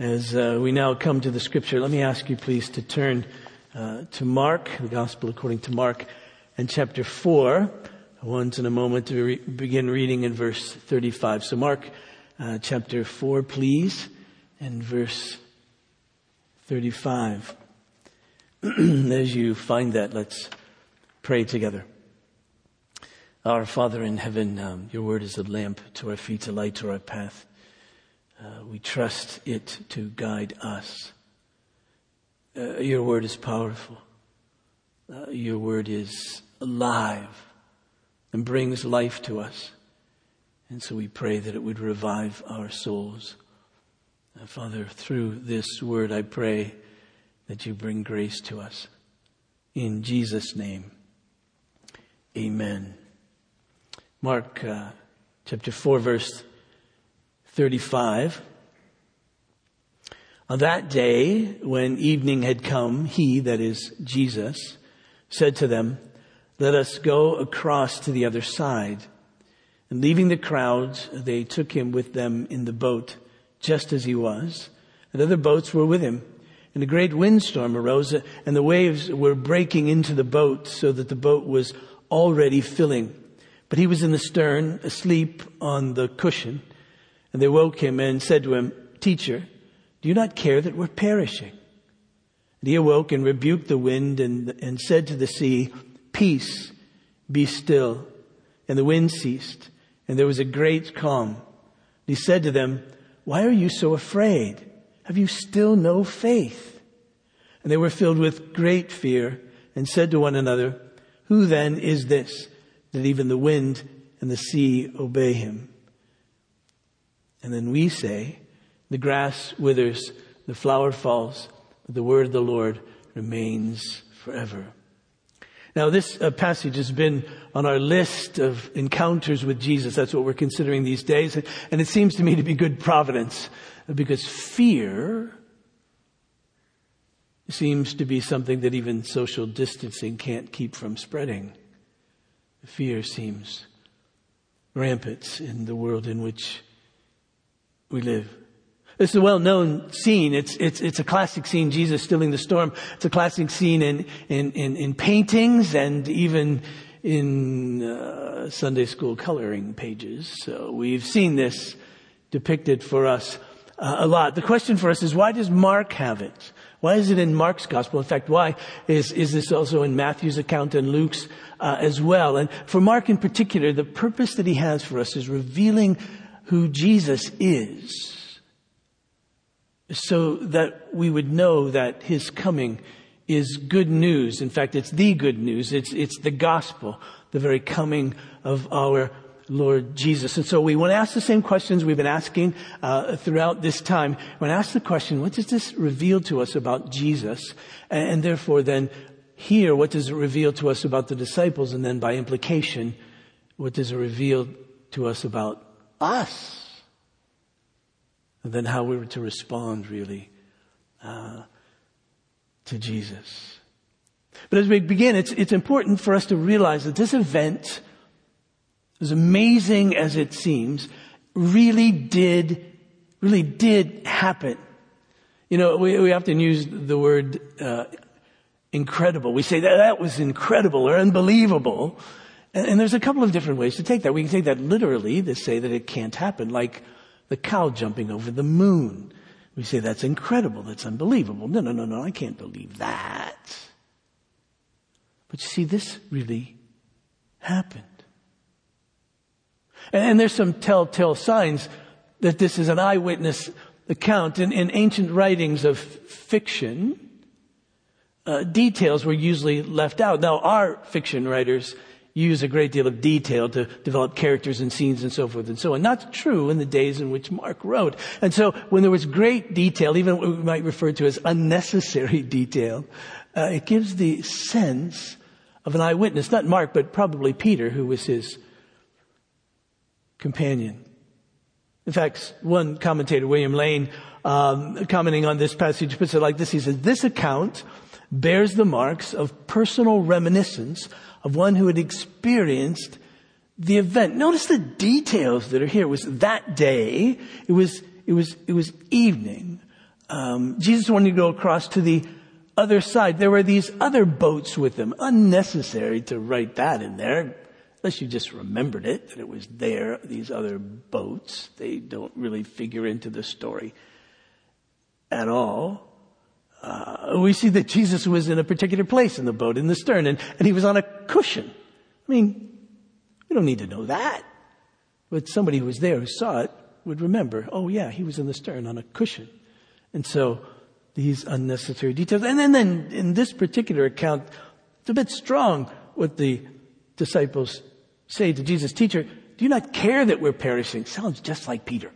As uh, we now come to the scripture, let me ask you please to turn uh, to Mark, the gospel according to Mark, and chapter 4. I want in a moment to re- begin reading in verse 35. So Mark uh, chapter 4, please, and verse 35. As you find that, let's pray together. Our Father in heaven, um, your word is a lamp to our feet, a light to our path. Uh, we trust it to guide us. Uh, your word is powerful. Uh, your word is alive and brings life to us. And so we pray that it would revive our souls. Uh, Father, through this word, I pray that you bring grace to us. In Jesus' name, amen. Mark uh, chapter 4, verse 35. On that day, when evening had come, he, that is Jesus, said to them, let us go across to the other side. And leaving the crowds, they took him with them in the boat, just as he was. And other boats were with him. And a great windstorm arose, and the waves were breaking into the boat, so that the boat was already filling. But he was in the stern, asleep on the cushion. And they woke him and said to him, Teacher, do you not care that we're perishing? And he awoke and rebuked the wind and, and said to the sea, Peace, be still. And the wind ceased, and there was a great calm. And he said to them, Why are you so afraid? Have you still no faith? And they were filled with great fear and said to one another, Who then is this that even the wind and the sea obey him? And then we say, the grass withers, the flower falls, but the word of the Lord remains forever. Now this uh, passage has been on our list of encounters with Jesus. That's what we're considering these days. And it seems to me to be good providence because fear seems to be something that even social distancing can't keep from spreading. Fear seems rampant in the world in which we live. It's a well-known scene. It's, it's, it's a classic scene, Jesus stilling the storm. It's a classic scene in, in, in, in paintings and even in uh, Sunday school coloring pages. So we've seen this depicted for us uh, a lot. The question for us is why does Mark have it? Why is it in Mark's gospel? In fact, why is, is this also in Matthew's account and Luke's uh, as well? And for Mark in particular, the purpose that he has for us is revealing who Jesus is so that we would know that his coming is good news. In fact, it's the good news. It's, it's the gospel, the very coming of our Lord Jesus. And so we want to ask the same questions we've been asking uh, throughout this time. We want to ask the question, what does this reveal to us about Jesus? And, and therefore then here, what does it reveal to us about the disciples? And then by implication, what does it reveal to us about us. And then how we were to respond really uh, to Jesus. But as we begin, it's, it's important for us to realize that this event, as amazing as it seems, really did, really did happen. You know, we, we often use the word uh, incredible. We say that that was incredible or unbelievable. And, there's a couple of different ways to take that. We can take that literally to say that it can't happen, like the cow jumping over the moon. We say that's incredible, that's unbelievable. No, no, no, no, I can't believe that. But you see, this really happened. And, and there's some telltale signs that this is an eyewitness account. In, in ancient writings of fiction, uh, details were usually left out. Now, our fiction writers use a great deal of detail to develop characters and scenes and so forth and so on. Not true in the days in which Mark wrote. And so when there was great detail, even what we might refer to as unnecessary detail, uh, it gives the sense of an eyewitness, not Mark, but probably Peter, who was his companion. In fact, one commentator, William Lane, um, commenting on this passage, puts it like this. He says, this account bears the marks of personal reminiscence of one who had experienced the event. Notice the details that are here. It was that day. It was, it was, it was evening. um, Jesus wanted to go across to the other side. There were these other boats with him. Unnecessary to write that in there, unless you just remembered it, that it was there, these other boats. They don't really figure into the story at all. Uh, we see that Jesus was in a particular place in the boat, in the stern, and, and he was on a cushion. I mean, we don't need to know that. But somebody who was there who saw it would remember, oh yeah, he was in the stern on a cushion. And so these unnecessary details. And then, then in this particular account, it's a bit strong what the disciples say to Jesus, teacher, do you not care that we're perishing? Sounds just like Peter.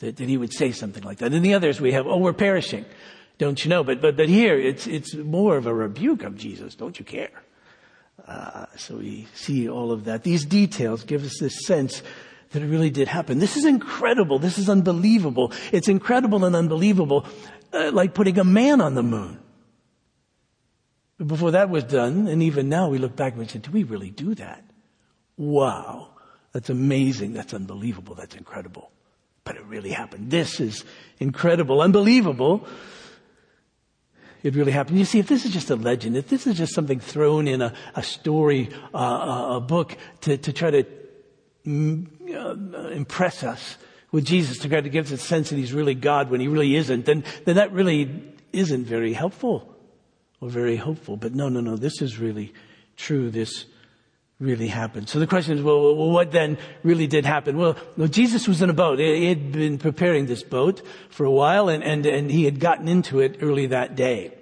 That, that he would say something like that. And the others we have, oh, we're perishing. Don't you know? But, but, but here it's, it's more of a rebuke of Jesus. Don't you care? Uh, so we see all of that. These details give us this sense that it really did happen. This is incredible. This is unbelievable. It's incredible and unbelievable, uh, like putting a man on the moon. Before that was done, and even now we look back and we say, do we really do that? Wow. That's amazing. That's unbelievable. That's incredible. But it really happened. This is incredible, unbelievable. It really happened. You see, if this is just a legend, if this is just something thrown in a, a story, uh, a book to, to try to mm, uh, impress us with Jesus, to try to give us a sense that he's really God when he really isn't, then, then that really isn't very helpful or very hopeful. But no, no, no, this is really true. This really happened. So the question is, well, what then really did happen? Well, well, Jesus was in a boat. He had been preparing this boat for a while and, and, and he had gotten into it early that day.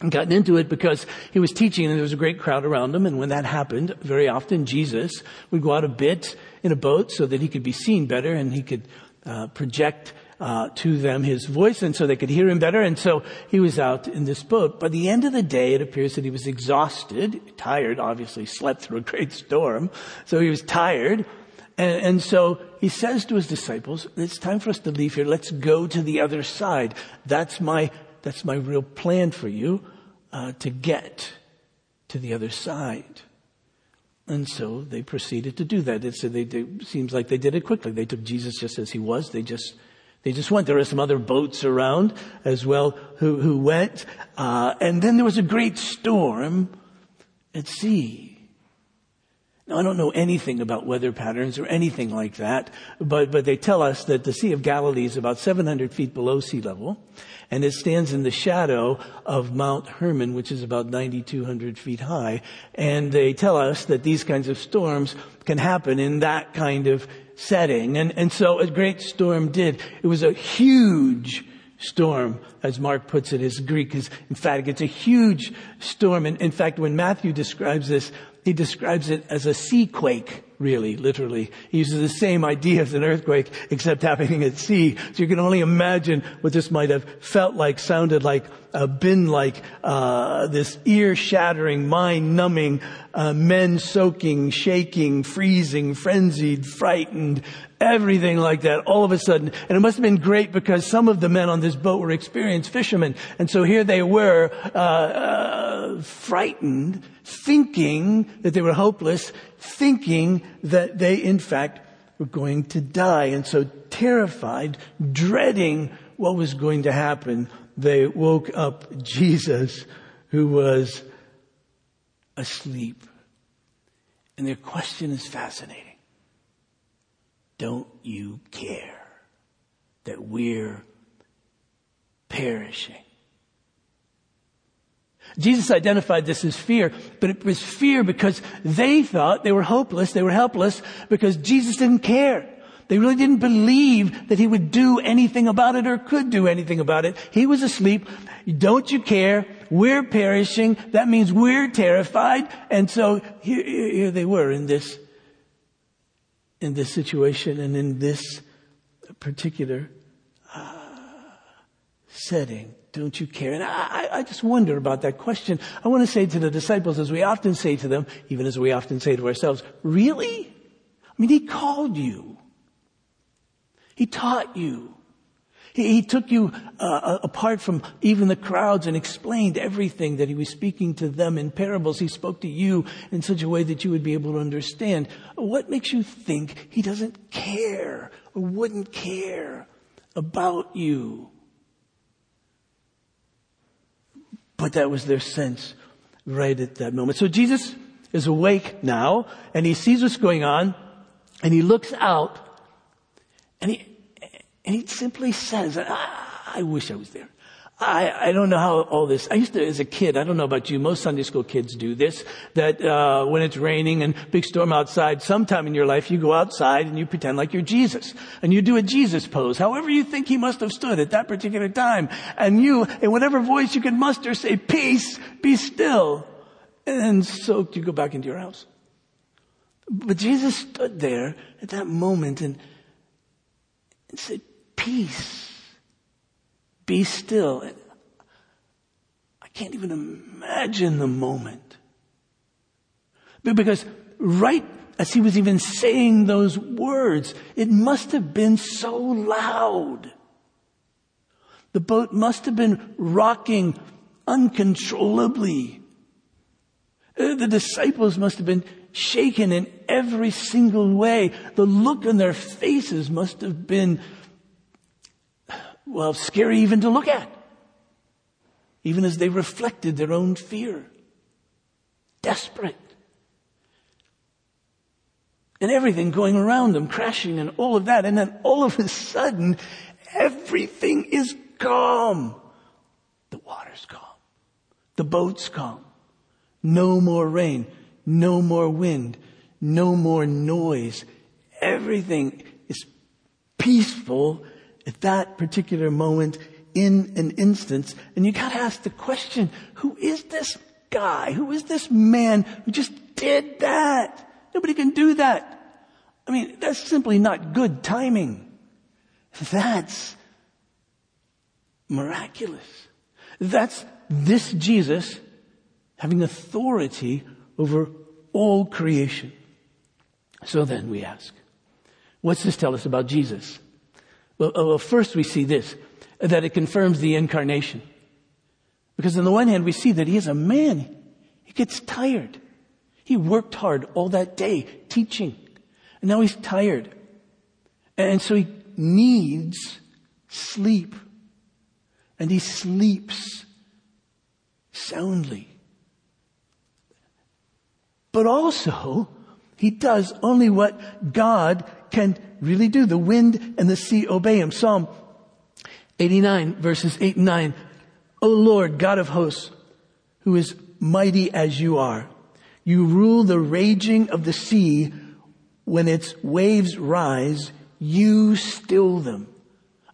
And gotten into it because he was teaching and there was a great crowd around him. And when that happened, very often Jesus would go out a bit in a boat so that he could be seen better and he could uh, project uh, to them his voice and so they could hear him better. And so he was out in this boat. By the end of the day, it appears that he was exhausted, tired, obviously slept through a great storm. So he was tired. And, and, so he says to his disciples, it's time for us to leave here. Let's go to the other side. That's my, that's my real plan for you, uh, to get to the other side. And so they proceeded to do that. It, they, they, seems like they did it quickly. They took Jesus just as he was. They just they just went. There were some other boats around as well who, who went. Uh, and then there was a great storm at sea. Now, I don't know anything about weather patterns or anything like that, but, but they tell us that the Sea of Galilee is about 700 feet below sea level, and it stands in the shadow of Mount Hermon, which is about 9,200 feet high. And they tell us that these kinds of storms can happen in that kind of setting. And, and so a great storm did. It was a huge storm, as Mark puts it, is Greek is emphatic. It's a huge storm. And in fact, when Matthew describes this, he describes it as a sea quake, really, literally. He uses the same idea as an earthquake, except happening at sea. So you can only imagine what this might have felt like, sounded like, uh, been like, uh, this ear-shattering, mind-numbing, uh, men-soaking, shaking, freezing, frenzied, frightened, everything like that all of a sudden. And it must have been great because some of the men on this boat were experienced fishermen. And so here they were, uh, uh, frightened, thinking that they were hopeless, thinking that they in fact were going to die. And so terrified, dreading what was going to happen, they woke up Jesus who was asleep. And their question is fascinating. Don't you care that we're perishing? Jesus identified this as fear, but it was fear because they thought they were hopeless, they were helpless because Jesus didn't care. They really didn't believe that he would do anything about it or could do anything about it. He was asleep. Don't you care? We're perishing. That means we're terrified. And so here, here they were in this, in this situation and in this particular uh, setting. Don't you care? And I, I just wonder about that question. I want to say to the disciples, as we often say to them, even as we often say to ourselves, really? I mean, he called you. He taught you. He, he took you uh, uh, apart from even the crowds and explained everything that he was speaking to them in parables. He spoke to you in such a way that you would be able to understand. What makes you think he doesn't care or wouldn't care about you? But that was their sense right at that moment. So Jesus is awake now and he sees what's going on and he looks out and he, and he simply says, I, I wish I was there. I, I don't know how all this, I used to, as a kid, I don't know about you, most Sunday school kids do this, that, uh, when it's raining and big storm outside, sometime in your life you go outside and you pretend like you're Jesus. And you do a Jesus pose, however you think he must have stood at that particular time. And you, in whatever voice you can muster, say, peace, be still. And so you go back into your house. But Jesus stood there at that moment and, and said, peace be still. I can't even imagine the moment. Because right as he was even saying those words, it must have been so loud. The boat must have been rocking uncontrollably. Uh, the disciples must have been shaken in every single way. The look on their faces must have been well, scary even to look at. Even as they reflected their own fear. Desperate. And everything going around them, crashing and all of that. And then all of a sudden, everything is calm. The water's calm. The boat's calm. No more rain. No more wind. No more noise. Everything is peaceful at that particular moment in an instance. And you gotta ask the question, who is this guy? Who is this man who just did that? Nobody can do that. I mean, that's simply not good timing. That's miraculous. That's this Jesus having authority over all creation. So then we ask, what's this tell us about Jesus? Well, uh, well, first we see this, that it confirms the incarnation. Because on the one hand, we see that he is a man. He gets tired. He worked hard all that day teaching. And now he's tired. And so he needs sleep. And he sleeps soundly. But also, he does only what God can really do. The wind and the sea obey him. Psalm 89 verses 8 and 9. O Lord, God of hosts, who is mighty as you are, you rule the raging of the sea when its waves rise, you still them.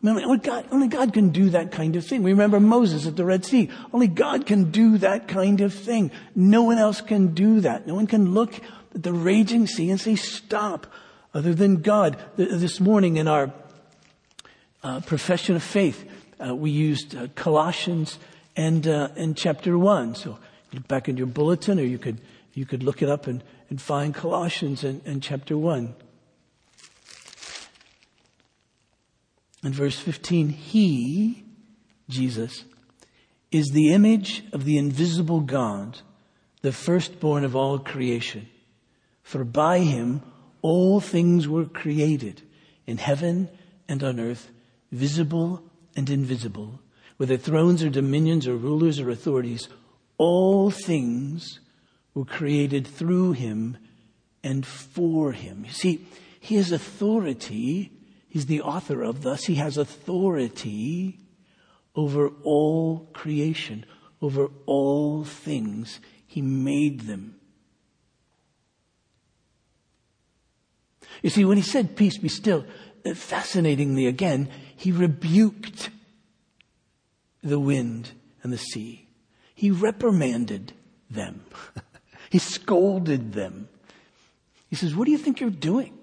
I mean, only God, only God can do that kind of thing. We remember Moses at the Red Sea. Only God can do that kind of thing. No one else can do that. No one can look at the raging sea and say, stop other than God. This morning in our uh, profession of faith, uh, we used uh, Colossians and uh, and chapter one. So look back in your bulletin, or you could you could look it up and, and find Colossians and, and chapter one. In verse 15, He, Jesus, is the image of the invisible God, the firstborn of all creation. For by him all things were created in heaven and on earth, visible and invisible, whether thrones or dominions or rulers or authorities, all things were created through him and for him. You see, he has authority. He's the author of thus. He has authority over all creation, over all things. He made them. You see, when he said, peace be still, uh, fascinatingly again, he rebuked the wind and the sea. He reprimanded them. he scolded them. He says, what do you think you're doing?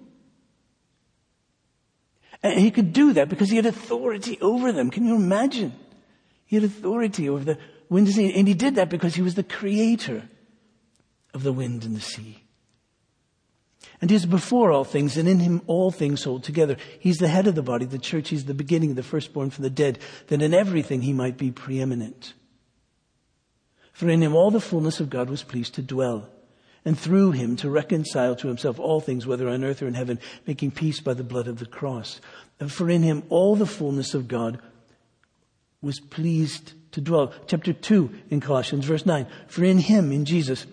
And he could do that because he had authority over them. Can you imagine? He had authority over the wind and sea. And he did that because he was the creator of the wind and the sea. And he's before all things, and in him all things hold together. He's the head of the body, the church. He's the beginning, the firstborn from the dead, that in everything he might be preeminent. For in him all the fullness of God was pleased to dwell, and through him to reconcile to himself all things, whether on earth or in heaven, making peace by the blood of the cross. And for in him all the fullness of God was pleased to dwell. Chapter 2 in Colossians, verse 9. For in him, in Jesus,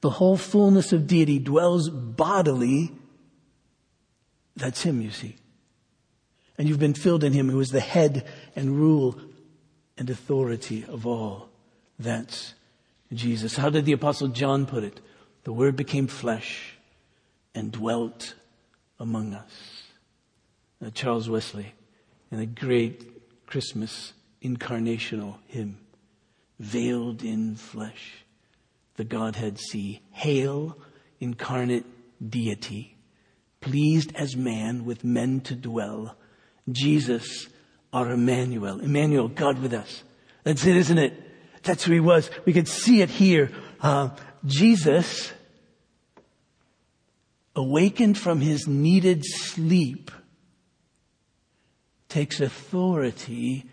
the whole fullness of deity dwells bodily. That's him, you see. And you've been filled in him who is the head and rule and authority of all. That's Jesus. How did the apostle John put it? The word became flesh and dwelt among us. Uh, Charles Wesley in a great Christmas incarnational hymn, veiled in flesh, the Godhead see. Hail, incarnate deity, pleased as man with men to dwell. Jesus, our Emmanuel. Emmanuel, God with us. That's it, isn't it? That's who he was. We could see it here. Uh, Jesus, awakened from his needed sleep, takes authority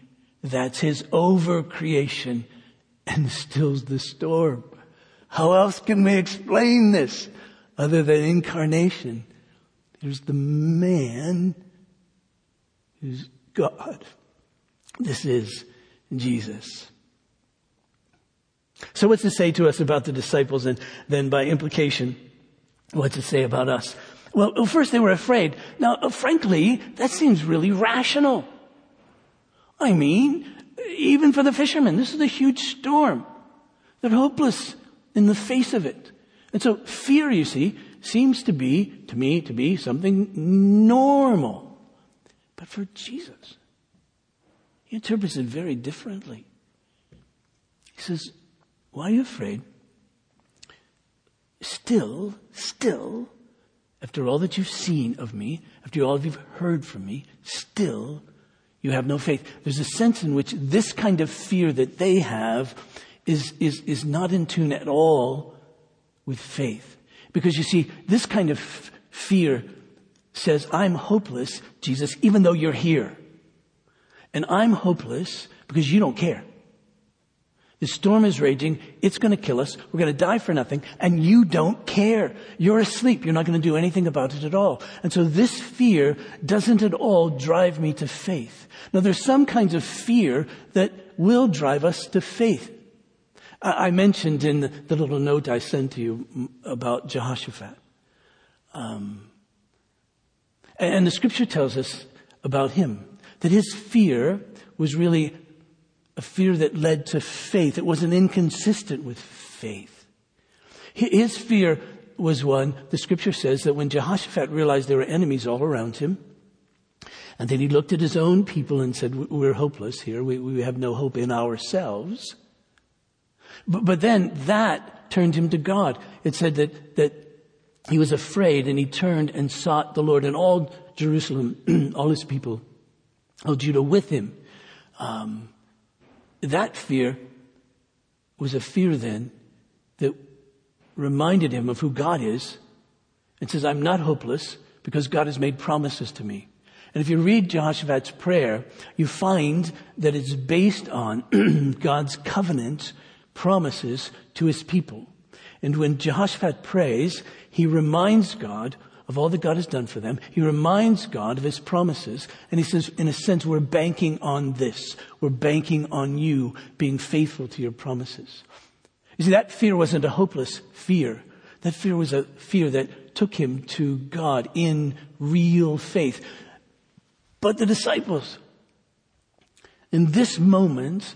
that's his over creation and stills the storm. How else can we explain this other than incarnation? There's the man who's God. This is Jesus. So what's it say to us about the disciples and then by implication, what's it say about us? Well, first they were afraid. Now, uh, frankly, that seems really rational. I mean, even for the fishermen, this is a huge storm. They're hopeless in the face of it. And so fear, you see, seems to be, to me, to be something normal. But for Jesus, he interprets it very differently. He says, why are you afraid? Still, still, after all that you've seen of me, after all that you've heard from me, still you have no faith. There's a sense in which this kind of fear that they have is, is, is not in tune at all with faith. Because you see, this kind of f- fear says, I'm hopeless, Jesus, even though you're here. And I'm hopeless because you don't care. The storm is raging. It's going to kill us. We're going to die for nothing. And you don't care. You're asleep. You're not going to do anything about it at all. And so this fear doesn't at all drive me to faith. Now there's some kinds of fear that will drive us to faith. I mentioned in the little note I sent to you about Jehoshaphat. Um, and the scripture tells us about him that his fear was really a fear that led to faith. It wasn't inconsistent with faith. His fear was one, the scripture says that when Jehoshaphat realized there were enemies all around him, and then he looked at his own people and said, we're hopeless here. We, we have no hope in ourselves. But, but then that turned him to God. It said that, that he was afraid and he turned and sought the Lord and all Jerusalem, all his people, all Judah with him. Um, that fear was a fear then that reminded him of who God is and says, I'm not hopeless because God has made promises to me. And if you read Jehoshaphat's prayer, you find that it's based on God's covenant promises to his people. And when Jehoshaphat prays, he reminds God of all that God has done for them. He reminds God of his promises. And he says, in a sense, we're banking on this. We're banking on you being faithful to your promises. You see, that fear wasn't a hopeless fear. That fear was a fear that took him to God in real faith. But the disciples, in this moment,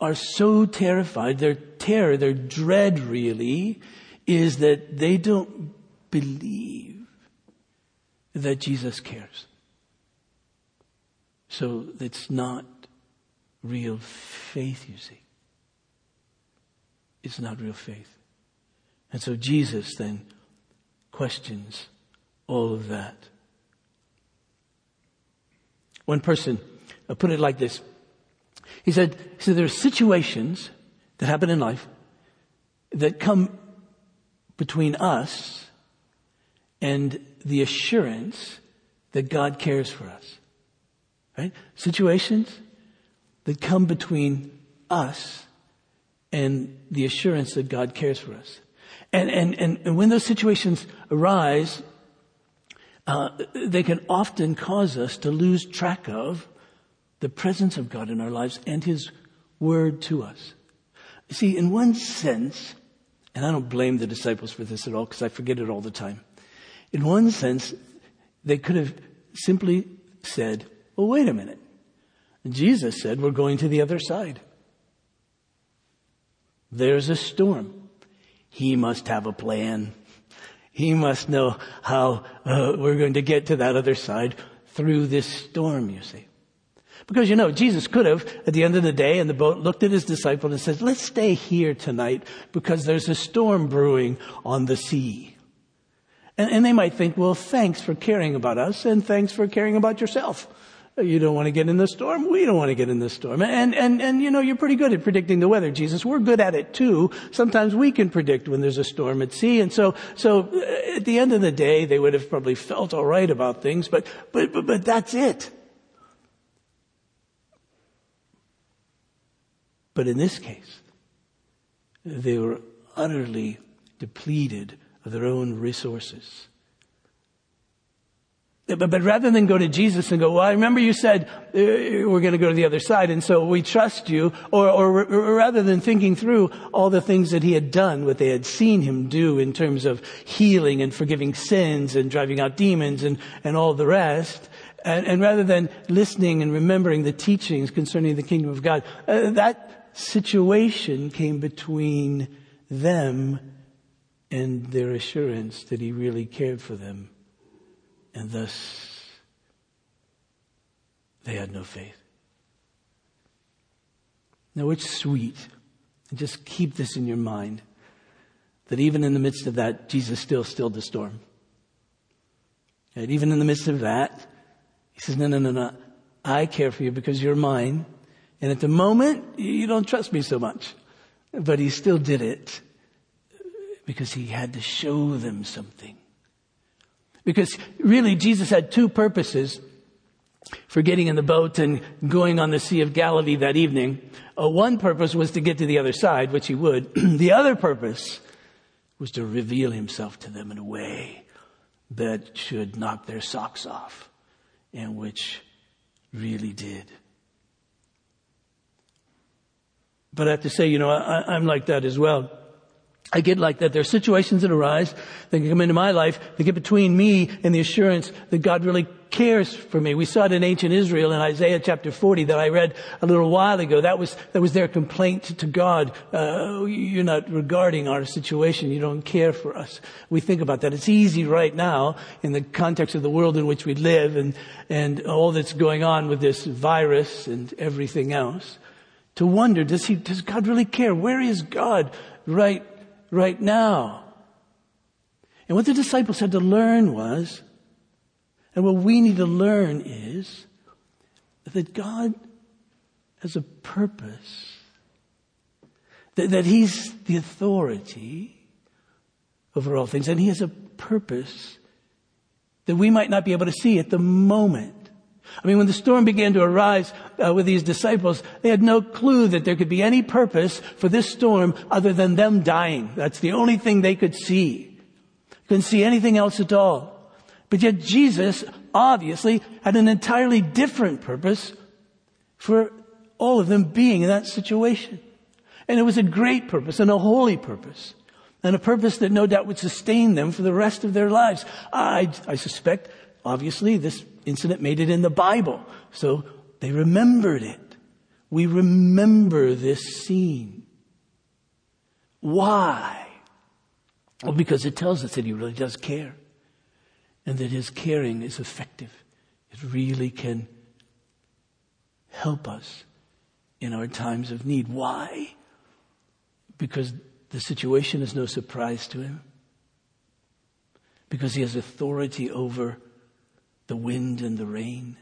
are so terrified. Their terror, their dread really, is that they don't believe that Jesus cares. So it's not real faith, you see. It's not real faith. And so Jesus then questions all of that. One person put it like this. He said, said, there are situations that happen in life that come between us and the assurance that God cares for us. Right? Situations that come between us and the assurance that God cares for us. And, and, and, and when those situations arise, uh, they can often cause us to lose track of the presence of God in our lives and His Word to us. See, in one sense, and I don't blame the disciples for this at all because I forget it all the time. In one sense, they could have simply said, well, wait a minute. Jesus said, we're going to the other side. There's a storm. He must have a plan. He must know how uh, we're going to get to that other side through this storm, you see. Because you know, Jesus could have, at the end of the day in the boat, looked at his disciple and said, let's stay here tonight because there's a storm brewing on the sea. And, and they might think, well, thanks for caring about us and thanks for caring about yourself. You don't want to get in the storm. We don't want to get in the storm. And, and, and, you know, you're pretty good at predicting the weather, Jesus. We're good at it too. Sometimes we can predict when there's a storm at sea. And so, so uh, at the end of the day, they would have probably felt all right about things, but, but, but, but that's it. But in this case, they were utterly depleted of their own resources. But, but rather than go to Jesus and go, well, I remember you said uh, we're going to go to the other side, and so we trust you, or, or, or, rather than thinking through all the things that he had done, what they had seen him do in terms of healing and forgiving sins and driving out demons and, and all the rest, and, and rather than listening and remembering the teachings concerning the kingdom of God, uh, that situation came between them and their assurance that he really cared for them. And thus, they had no faith. Now, it's sweet. And just keep this in your mind that even in the midst of that, Jesus still stilled the storm. And even in the midst of that, he says, No, no, no, no. I care for you because you're mine. And at the moment, you don't trust me so much. But he still did it because he had to show them something. Because really, Jesus had two purposes for getting in the boat and going on the Sea of Galilee that evening. Uh, one purpose was to get to the other side, which he would. the other purpose was to reveal himself to them in a way that should knock their socks off, and which really did. But I have to say, you know, I, I'm like that as well. I get like that. There are situations that arise that can come into my life that get between me and the assurance that God really cares for me. We saw it in ancient Israel in Isaiah chapter 40 that I read a little while ago. That was, that was their complaint to God. Uh, you're not regarding our situation. You don't care for us. We think about that. It's easy right now in the context of the world in which we live and, and all that's going on with this virus and everything else to wonder, does he, does God really care? Where is God right right now. And what the disciples had to learn was, and what we need to learn is, that God has a purpose. That, that He's the authority over all things, and He has a purpose that we might not be able to see at the moment. I mean, when the storm began to arise uh, with these disciples, they had no clue that there could be any purpose for this storm other than them dying. That's the only thing they could see. Couldn't see anything else at all. But yet Jesus obviously had an entirely different purpose for all of them being in that situation. And it was a great purpose and a holy purpose. And a purpose that no doubt would sustain them for the rest of their lives. I, I suspect, obviously, this incident made it in the Bible. So they remembered it. We remember this scene. Why? Well, because it tells us that he really does care and that his caring is effective. It really can help us in our times of need. Why? Because the situation is no surprise to him. Because he has authority over the wind and the rain.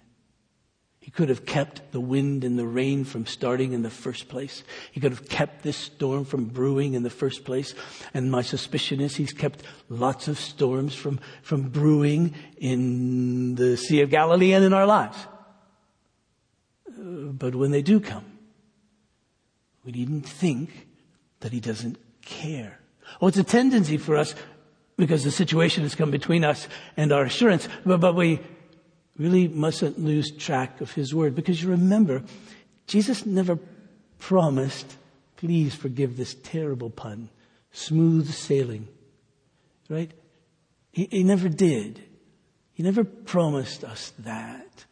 He could have kept the wind and the rain from starting in the first place. He could have kept this storm from brewing in the first place. And my suspicion is he's kept lots of storms from, from brewing in the Sea of Galilee and in our lives. Uh, but when they do come, we needn't think that he doesn't care. Oh, it's a tendency for us because the situation has come between us and our assurance. But, but we, really mustn't lose track of his word because you remember, Jesus never promised, please forgive this terrible pun, smooth sailing. Right? He, he never did. He never promised us that.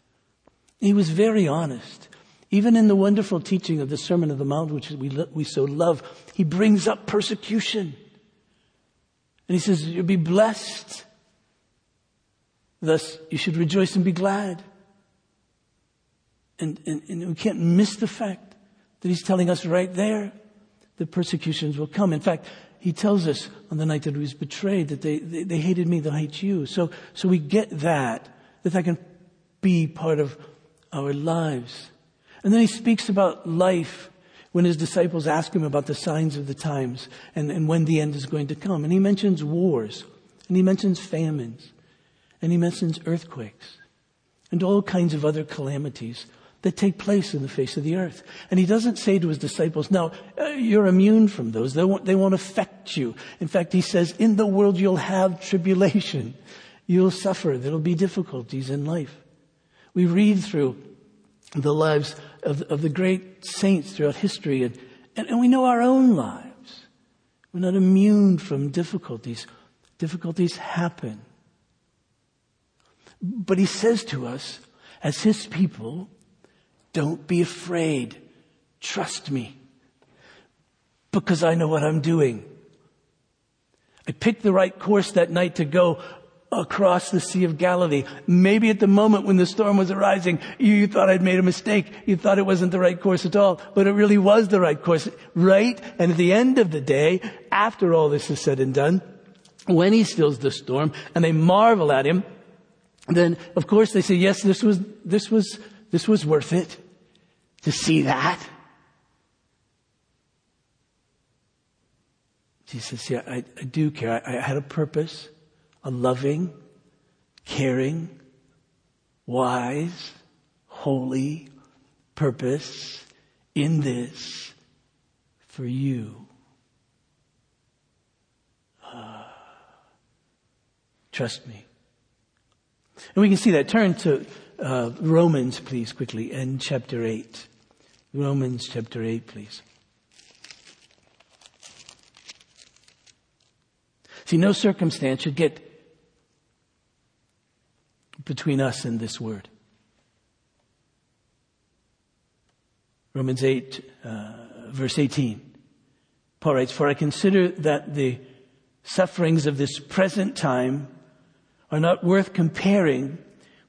He was very honest. Even in the wonderful teaching of the Sermon of the Mount, which we, we so love, he brings up persecution. And he says, you'll be blessed. Thus, you should rejoice and be glad. And, and, and we can't miss the fact that he's telling us right there that persecutions will come. In fact, he tells us on the night that he was betrayed that they, they, they hated me, they'll hate you. So, so we get that, that that can be part of our lives. And then he speaks about life when his disciples ask him about the signs of the times and, and when the end is going to come. And he mentions wars, and he mentions famines, and he mentions earthquakes, and all kinds of other calamities that take place in the face of the earth. And he doesn't say to his disciples, now, uh, you're immune from those. They won't, they won't affect you. In fact, he says, in the world you'll have tribulation. You'll suffer. There'll be difficulties in life. We read through the lives of, of the great saints throughout history, and, and, and we know our own lives. We're not immune from difficulties. Difficulties happen. But he says to us, as his people, don't be afraid. Trust me. Because I know what I'm doing. I picked the right course that night to go across the Sea of Galilee. Maybe at the moment when the storm was arising, you, thought I'd made a mistake. You thought it wasn't the right course at all, but it really was the right course, right? And at the end of the day, after all this is said and done, when he stills the storm and they marvel at him, then of course they say, yes, this was, this was, this was worth it to see that. Jesus yeah, I, I do care. I, I had a purpose a loving, caring, wise, holy purpose in this for you. Uh, trust me. And we can see that. Turn to uh, Romans, please, quickly, and chapter 8. Romans chapter 8, please. See, no circumstance should get between us and this word. Romans 8, uh, verse 18. Paul writes, For I consider that the sufferings of this present time are not worth comparing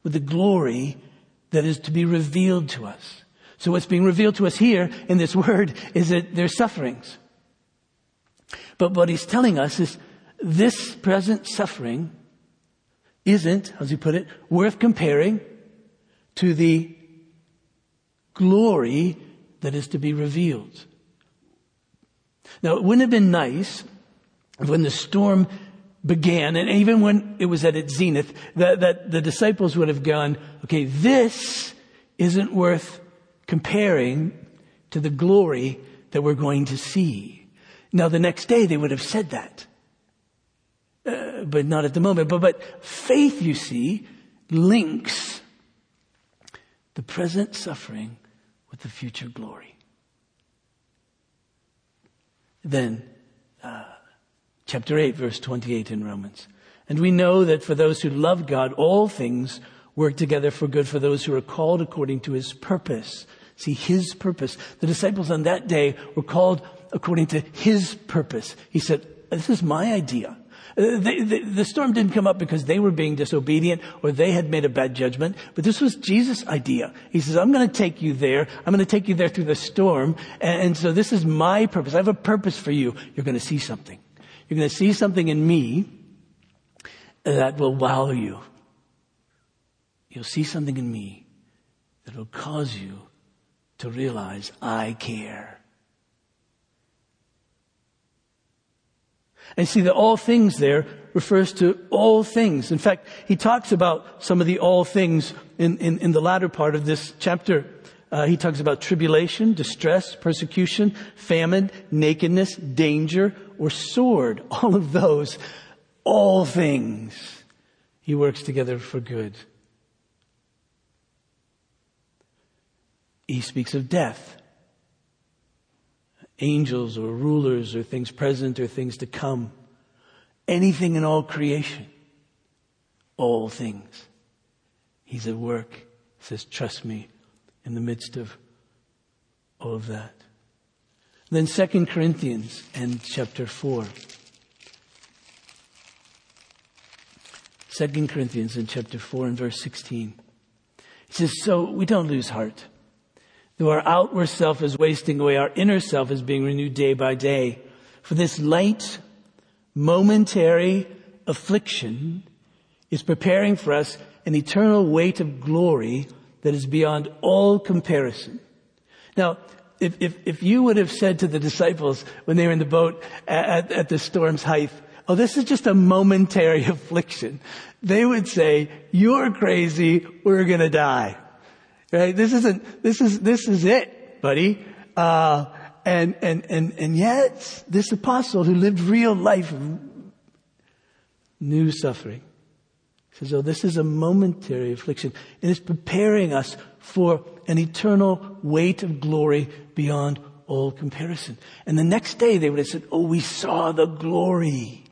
with the glory that is to be revealed to us. So what's being revealed to us here in this word is that there's sufferings. But what he's telling us is this present suffering isn't, as he put it, worth comparing to the glory that is to be revealed. Now, it wouldn't have been nice when the storm began, and even when it was at its zenith, that, that the disciples would have gone, okay, this isn't worth comparing to the glory that we're going to see. Now, the next day they would have said that. Uh, but not at the moment. But, but faith, you see, links the present suffering with the future glory. Then, uh, chapter 8, verse 28 in Romans. And we know that for those who love God, all things work together for good for those who are called according to his purpose. See, his purpose. The disciples on that day were called according to his purpose. He said, this is my idea. Uh, the, the, the, storm didn't come up because they were being disobedient or they had made a bad judgment, but this was Jesus' idea. He says, I'm going to take you there. I'm going to take you there through the storm. And, and so this is my purpose. I have a purpose for you. You're going to see something. You're going to see something in me that will wow you. You'll see something in me that will cause you to realize I care. And see that all things there refers to all things. In fact, he talks about some of the all things in, in, in the latter part of this chapter. Uh, he talks about tribulation, distress, persecution, famine, nakedness, danger, or sword. All of those, all things, he works together for good. he speaks of death. Angels or rulers or things present or things to come. Anything in all creation. All things. He's at work. He says, trust me in the midst of all of that. Then Second Corinthians and chapter 4. 2 Corinthians in chapter 4 and verse 16. He says, So we don't lose heart. Though our outward self is wasting away, our inner self is being renewed day by day. For this light, momentary affliction is preparing for us an eternal weight of glory that is beyond all comparison. Now, if, if, if you would have said to the disciples when they were in the boat at, at the storm's height, oh, this is just a momentary affliction, they would say, you're crazy, we're gonna die. Right? This isn't, this is, this is it, buddy. Uh, and, and, and, and yet, this apostle who lived real life knew suffering. Says, oh, this is a momentary affliction. And it's preparing us for an eternal weight of glory beyond all comparison. And the next day they would have said, oh, we saw the glory.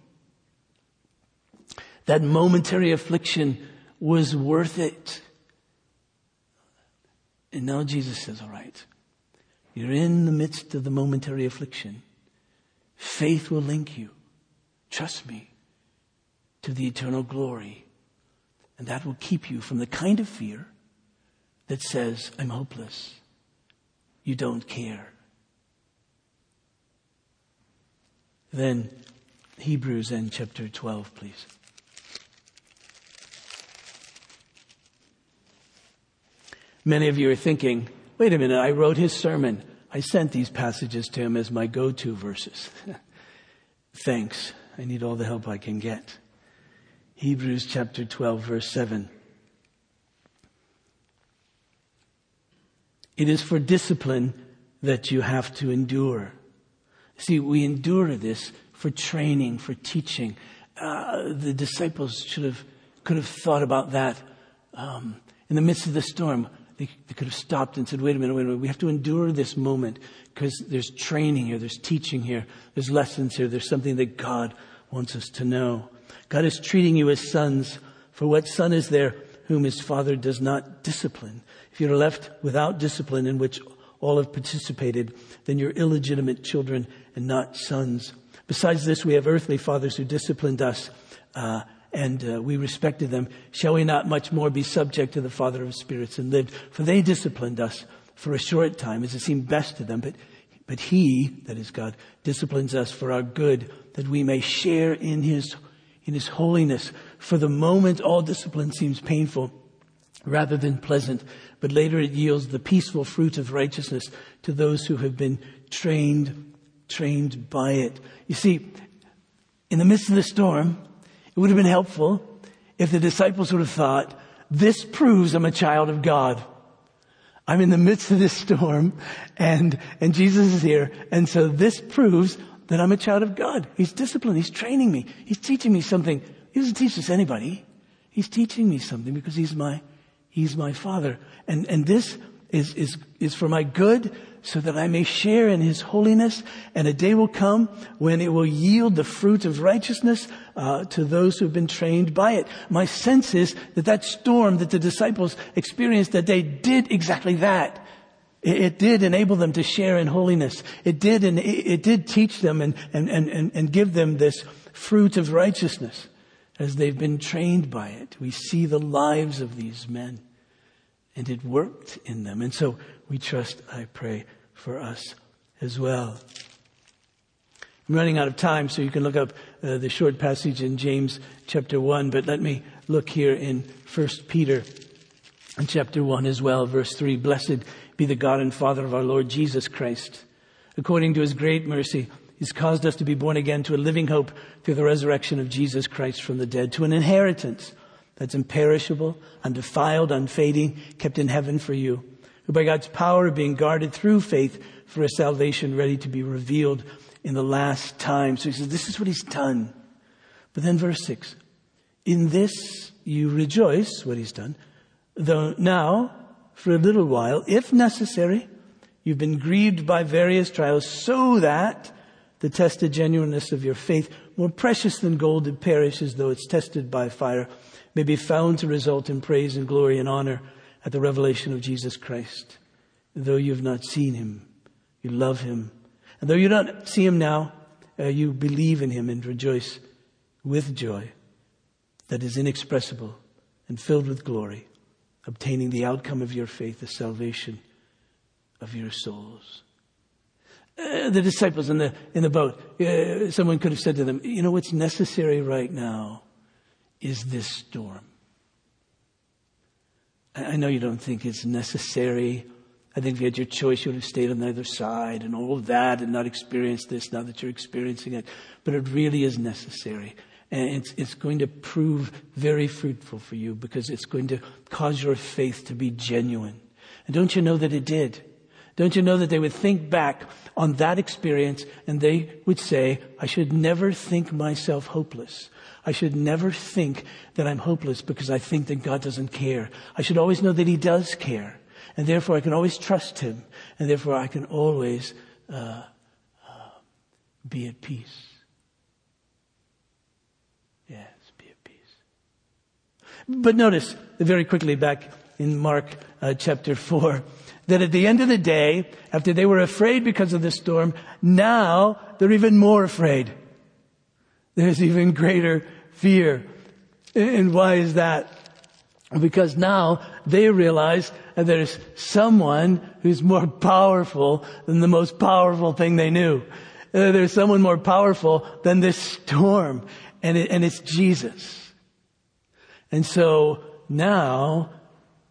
That momentary affliction was worth it. And now Jesus says, all right, you're in the midst of the momentary affliction. Faith will link you. Trust me to the eternal glory. And that will keep you from the kind of fear that says, I'm hopeless. You don't care. Then Hebrews and chapter 12, please. Many of you are thinking, wait a minute, I wrote his sermon. I sent these passages to him as my go-to verses. Thanks. I need all the help I can get. Hebrews chapter 12 verse 7. It is for discipline that you have to endure. See, we endure this for training, for teaching. Uh, the disciples should have, could have thought about that um, in the midst of the storm. They, they, could have stopped and said, wait a minute, wait a minute. We have to endure this moment because there's training here, there's teaching here, there's lessons here, there's something that God wants us to know. God is treating you as sons. For what son is there whom his father does not discipline? If you're left without discipline in which all have participated, then you're illegitimate children and not sons. Besides this, we have earthly fathers who disciplined us, uh, and uh, we respected them. Shall we not much more be subject to the Father of spirits and lived? For they disciplined us for a short time as it seemed best to them, but but he, that is God, disciplines us for our good, that we may share in his, in his holiness. For the moment, all discipline seems painful rather than pleasant, but later it yields the peaceful fruit of righteousness to those who have been trained, trained by it. You see, in the midst of the storm, it would have been helpful if the disciples would have thought, this proves I'm a child of God. I'm in the midst of this storm and, and Jesus is here. And so this proves that I'm a child of God. He's disciplined. He's training me. He's teaching me something. He doesn't teach this anybody. He's teaching me something because he's my He's my Father. And, and this is, is, is for my good so that I may share in His holiness and a day will come when it will yield the fruit of righteousness uh, to those who have been trained by it. My sense is that that storm that the disciples experienced that day did exactly that. It, did enable them to share in holiness. It did, and it, it did teach them and, and, and, and give them this fruit of righteousness as they've been trained by it. We see the lives of these men and it worked in them. And so we trust, I pray, for us as well. I'm running out of time, so you can look up uh, the short passage in James chapter 1, but let me look here in 1 Peter in chapter 1 as well, verse 3. Blessed be the God and Father of our Lord Jesus Christ. According to his great mercy, he's caused us to be born again to a living hope through the resurrection of Jesus Christ from the dead, to an inheritance that's imperishable, undefiled, unfading, kept in heaven for you, who by God's power are being guarded through faith for a salvation ready to be revealed in the last time. So he says, this is what he's done. But then verse six, in this you rejoice, what he's done, though now, for a little while, if necessary. You've been grieved by various trials so that the tested genuineness of your faith, more precious than gold that perishes though it's tested by fire, may be found to result in praise and glory and honor at the revelation of Jesus Christ. Though you've not seen him, you love him. And though you don't see him now, uh, you believe in him and rejoice with joy that is inexpressible and filled with glory, obtaining the outcome of your faith, the salvation of your souls. Uh, the disciples in the, in the boat, uh, someone could have said to them, you know, what's necessary right now is this storm. I know you don't think it's necessary. I think if you had your choice, you would have stayed on the other side and all of that and not experienced this now that you're experiencing it. But it really is necessary. And it's, it's going to prove very fruitful for you because it's going to cause your faith to be genuine. And don't you know that it did? Don't you know that they would think back on that experience and they would say, I should never think myself hopeless. I should never think that I'm hopeless because I think that God doesn't care. I should always know that He does care. And therefore I can always trust Him. And therefore I can always uh, uh, be at peace. Yes, be at peace. But notice very quickly back in Mark uh, chapter 4 that at the end of the day, after they were afraid because of the storm, now they're even more afraid. There's even greater fear. And why is that? Because now they realize that there's someone who's more powerful than the most powerful thing they knew. Uh, there's someone more powerful than this storm, and, it, and it's Jesus. And so now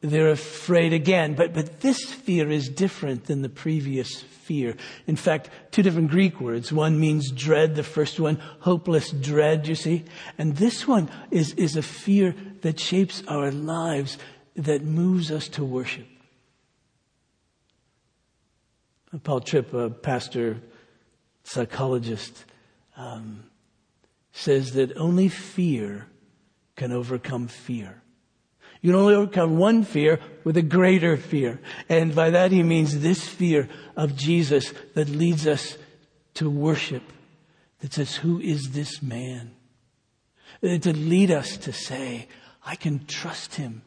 they're afraid again. But, but this fear is different than the previous fear. In fact, two different Greek words. One means dread, the first one, hopeless dread, you see. And this one is, is a fear that shapes our lives, that moves us to worship. Paul Tripp, a pastor, psychologist, um, says that only fear can overcome fear. You can only overcome one fear with a greater fear. And by that he means this fear of Jesus that leads us to worship. That says, who is this man? Uh, to lead us to say, I can trust him.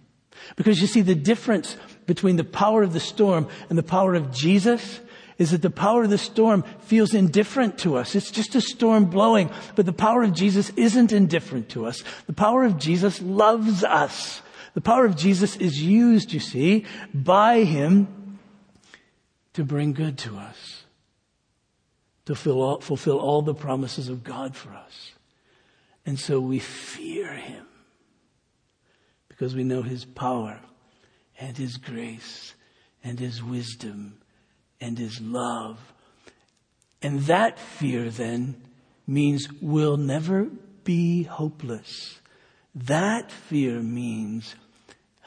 Because you see, the difference between the power of the storm and the power of Jesus is that the power of the storm feels indifferent to us. It's just a storm blowing, but the power of Jesus isn't indifferent to us. The power of Jesus loves us. The power of Jesus is used, you see, by Him to bring good to us, to fulfill all, the promises of God for us. And so we fear Him because we know His power and His grace and His wisdom and His love. And that fear then means we'll never be hopeless. That fear means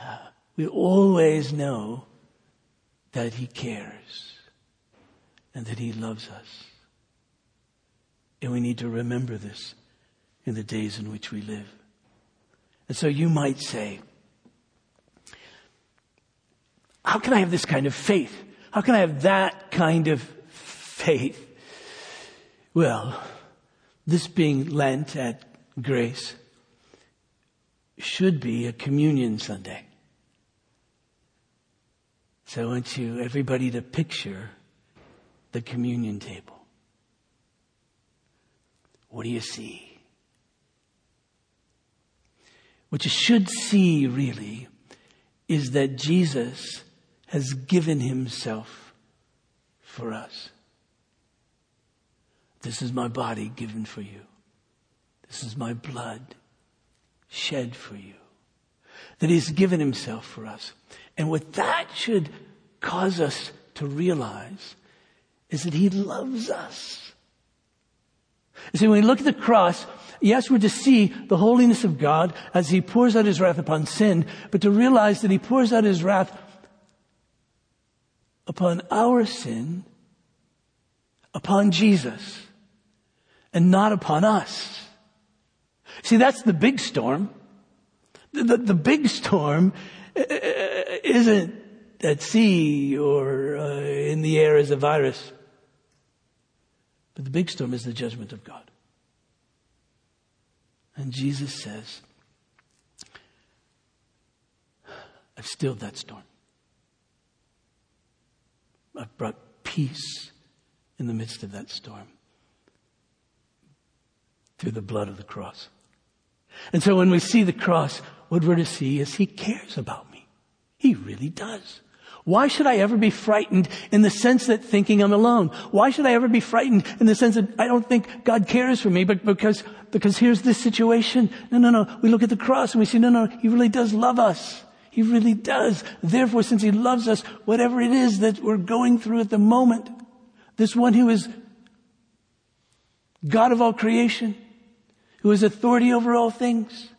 uh, we always know that He cares and that He loves us. And we need to remember this in the days in which we live. And so you might say, how can I have this kind of faith? How can I have that kind of faith? Well, this being Lent at Grace, should be a communion Sunday. So I want you, everybody to picture the communion table. What do you see? What you should see really is that Jesus has given himself for us. This is my body given for you. This is my blood shed for you. That he's given himself for us. And what that should cause us to realize is that he loves us. You see, when we look at the cross, yes, we're to see the holiness of God as he pours out his wrath upon sin, but to realize that he pours out his wrath upon our sin, upon Jesus, and not upon us. See, that's the big storm. The, the, the big storm uh, isn't at sea or uh, in the air as a virus. But the big storm is the judgment of God. And Jesus says, I've stilled that storm. I've brought peace in the midst of that storm through the blood of the cross. And so when we see the cross, what we're to see is He cares about me. He really does. Why should I ever be frightened in the sense that thinking I'm alone? Why should I ever be frightened in the sense that I don't think God cares for me, but because, because here's this situation. No, no, no. We look at the cross and we see, no, no, He really does love us. He really does. Therefore, since He loves us, whatever it is that we're going through at the moment, this one who is God of all creation, who has authority over all things,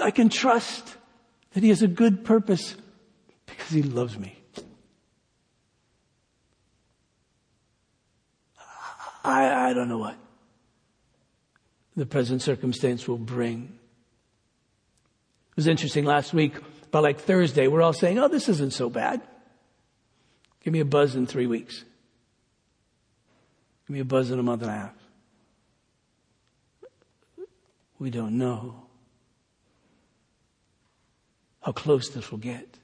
I can trust that He has a good purpose because he loves me. I, I don't know what the present circumstance will bring. It was interesting last week, about like Thursday, we're all saying, oh, this isn't so bad. Give me a buzz in three weeks. Give me a buzz in a month and a half. We don't know how close this will get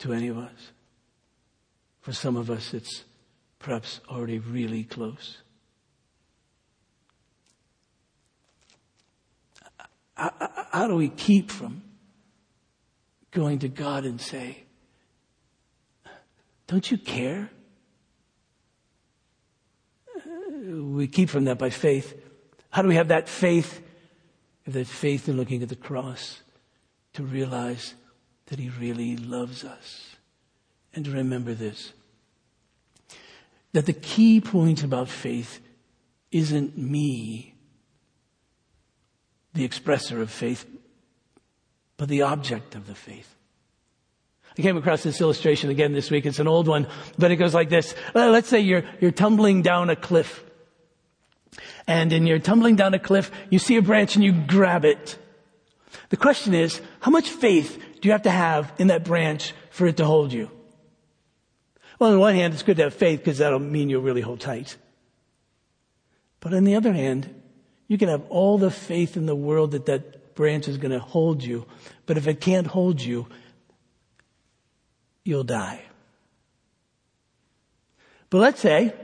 to any of us. For some of us, it's perhaps already really close. How do we keep from going to God and say, Don't you care? We keep from that by faith. How do we have that faith? That faith in looking at the cross to realize that He really loves us. And to remember this that the key point about faith isn't me, the expresser of faith, but the object of the faith. I came across this illustration again this week. It's an old one, but it goes like this. Uh, let's say you're, you're tumbling down a cliff. And in your tumbling down a cliff, you see a branch and you grab it. The question is, how much faith do you have to have in that branch for it to hold you? Well, on the one hand, it's good to have faith because that'll mean you'll really hold tight. But on the other hand, you can have all the faith in the world that that branch is going to hold you. But if it can't hold you, you'll die. But let's say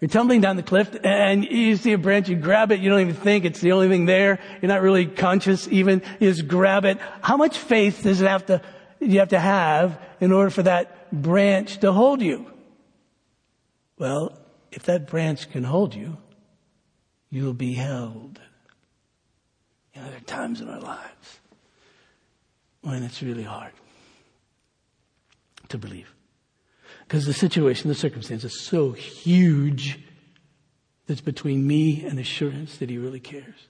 you're tumbling down the cliff and you see a branch, you grab it, you don't even think it's the only thing there. You're not really conscious even. You just grab it. How much faith does it have to, you have to have in order for that branch to hold you? Well, if that branch can hold you, you'll be held. You know, there are times in our lives when it's really hard to believe. Because the situation, the circumstance is so huge that's between me and assurance that he really cares.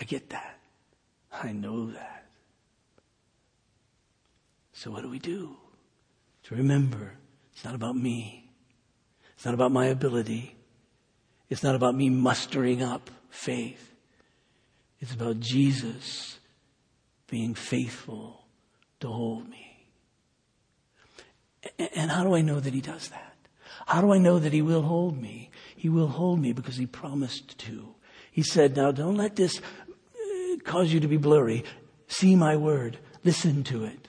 I get that. I know that. So what do we do? To remember, it's not about me. It's not about my ability. It's not about me mustering up faith. It's about Jesus being faithful to hold me. And how do I know that he does that? How do I know that he will hold me? He will hold me because he promised to. He said, now don't let this uh, cause you to be blurry. See my word. Listen to it.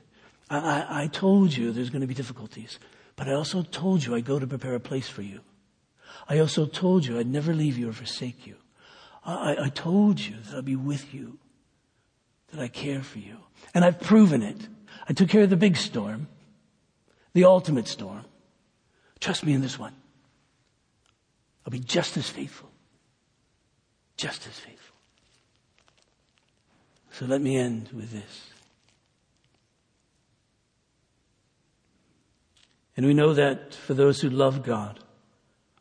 I, I, I told you there's going to be difficulties, but I also told you I go to prepare a place for you. I also told you I'd never leave you or forsake you. I, I told you that I'd be with you, that I care for you. And I've proven it. I took care of the big storm the ultimate storm. Trust me in this one. I'll be just as faithful. Just as faithful. So let me end with this. And we know that for those who love God,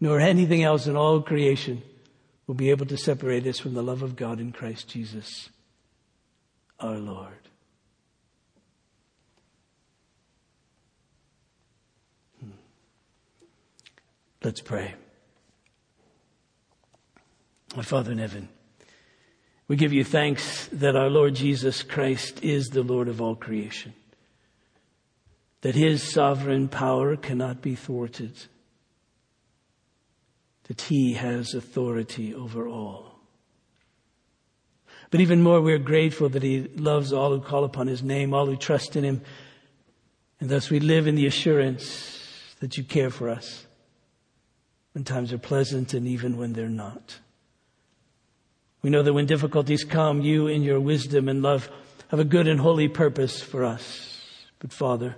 nor anything else in all creation will be able to separate us from the love of God in Christ Jesus, our Lord. Hmm. Let's pray. My Father in heaven, we give you thanks that our Lord Jesus Christ is the Lord of all creation that his sovereign power cannot be thwarted, that he has authority over all. But even more, we're grateful that he loves all who call upon his name, all who trust in him, and thus we live in the assurance that you care for us when times are pleasant and even when they're not. We know that when difficulties come, you in your wisdom and love have a good and holy purpose for us. But Father,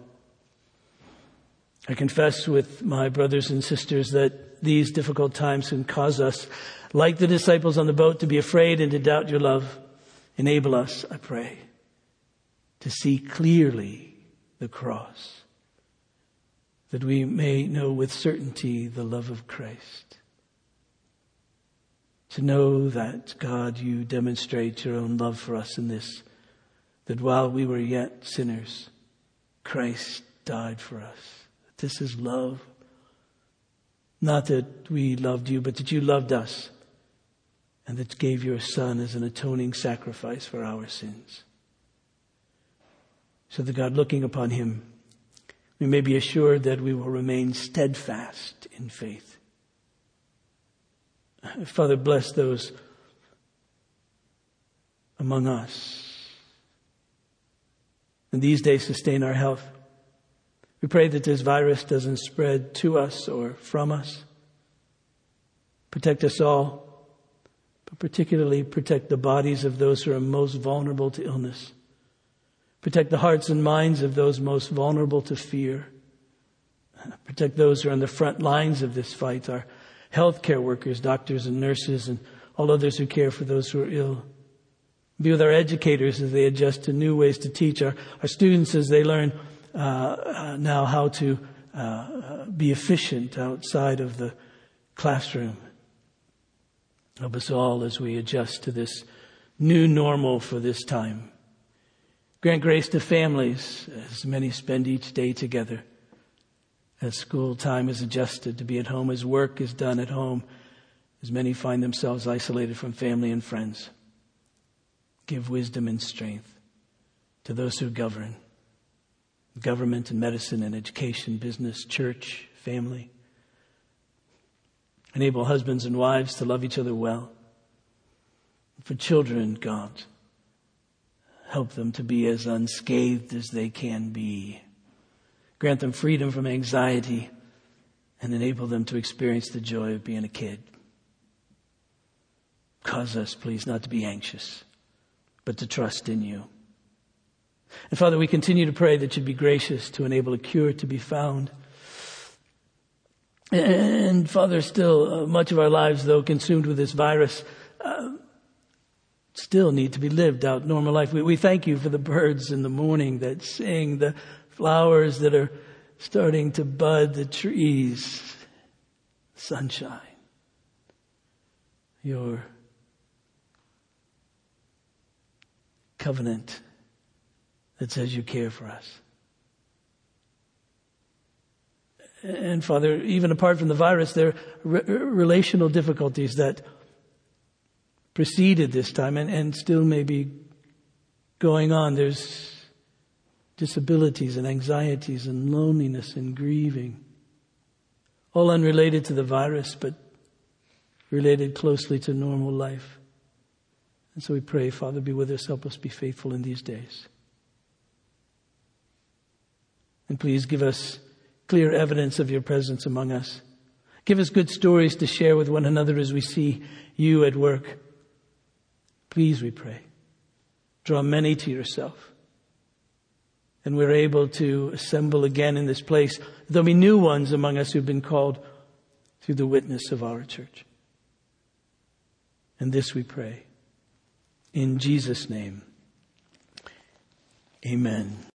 I confess with my brothers and sisters that these difficult times can cause us, like the disciples on the boat, to be afraid and to doubt your love. Enable us, I pray, to see clearly the cross, that we may know with certainty the love of Christ. To know that, God, you demonstrate your own love for us in this, that while we were yet sinners, Christ died for us. This is love. Not that we loved you, but that you loved us and that gave your son as an atoning sacrifice for our sins. So that God, looking upon him, we may be assured that we will remain steadfast in faith. Father, bless those among us. And these days sustain our health. We pray that this virus doesn't spread to us or from us. Protect us all, but particularly protect the bodies of those who are most vulnerable to illness. Protect the hearts and minds of those most vulnerable to fear. Protect those who are on the front lines of this fight, our healthcare workers, doctors and nurses, and all others who care for those who are ill. Be with our educators as they adjust to new ways to teach, our, our students as they learn uh, uh, now how to uh, be efficient outside of the classroom. Help us all as we adjust to this new normal for this time. Grant grace to families as many spend each day together. As school time is adjusted to be at home, as work is done at home, as many find themselves isolated from family and friends. Give wisdom and strength to those who govern government and medicine and education, business, church, family. Enable husbands and wives to love each other well. For children, God, help them to be as unscathed as they can be. Grant them freedom from anxiety and enable them to experience the joy of being a kid. Cause us, please, not to be anxious, but to trust in you. And Father, we continue to pray that you'd be gracious to enable a cure to be found. And Father, still, uh, much of our lives, though consumed with this virus, uh, still need to be lived out normal life. We, we thank you for the birds in the morning that sing, the flowers that are starting to bud, the trees, sunshine. Your covenant that says you care for us. And Father, even apart from the virus, there are re- relational difficulties that preceded this time and, and still may be going on. There's disabilities and anxieties and loneliness and grieving, all unrelated to the virus, but related closely to normal life. And so we pray, Father, be with us, help us be faithful in these days. And please give us clear evidence of your presence among us. Give us good stories to share with one another as we see you at work. Please, we pray, draw many to yourself. And we're able to assemble again in this place. There'll be new ones among us who've been called through the witness of our church. And this we pray. In Jesus' name, amen.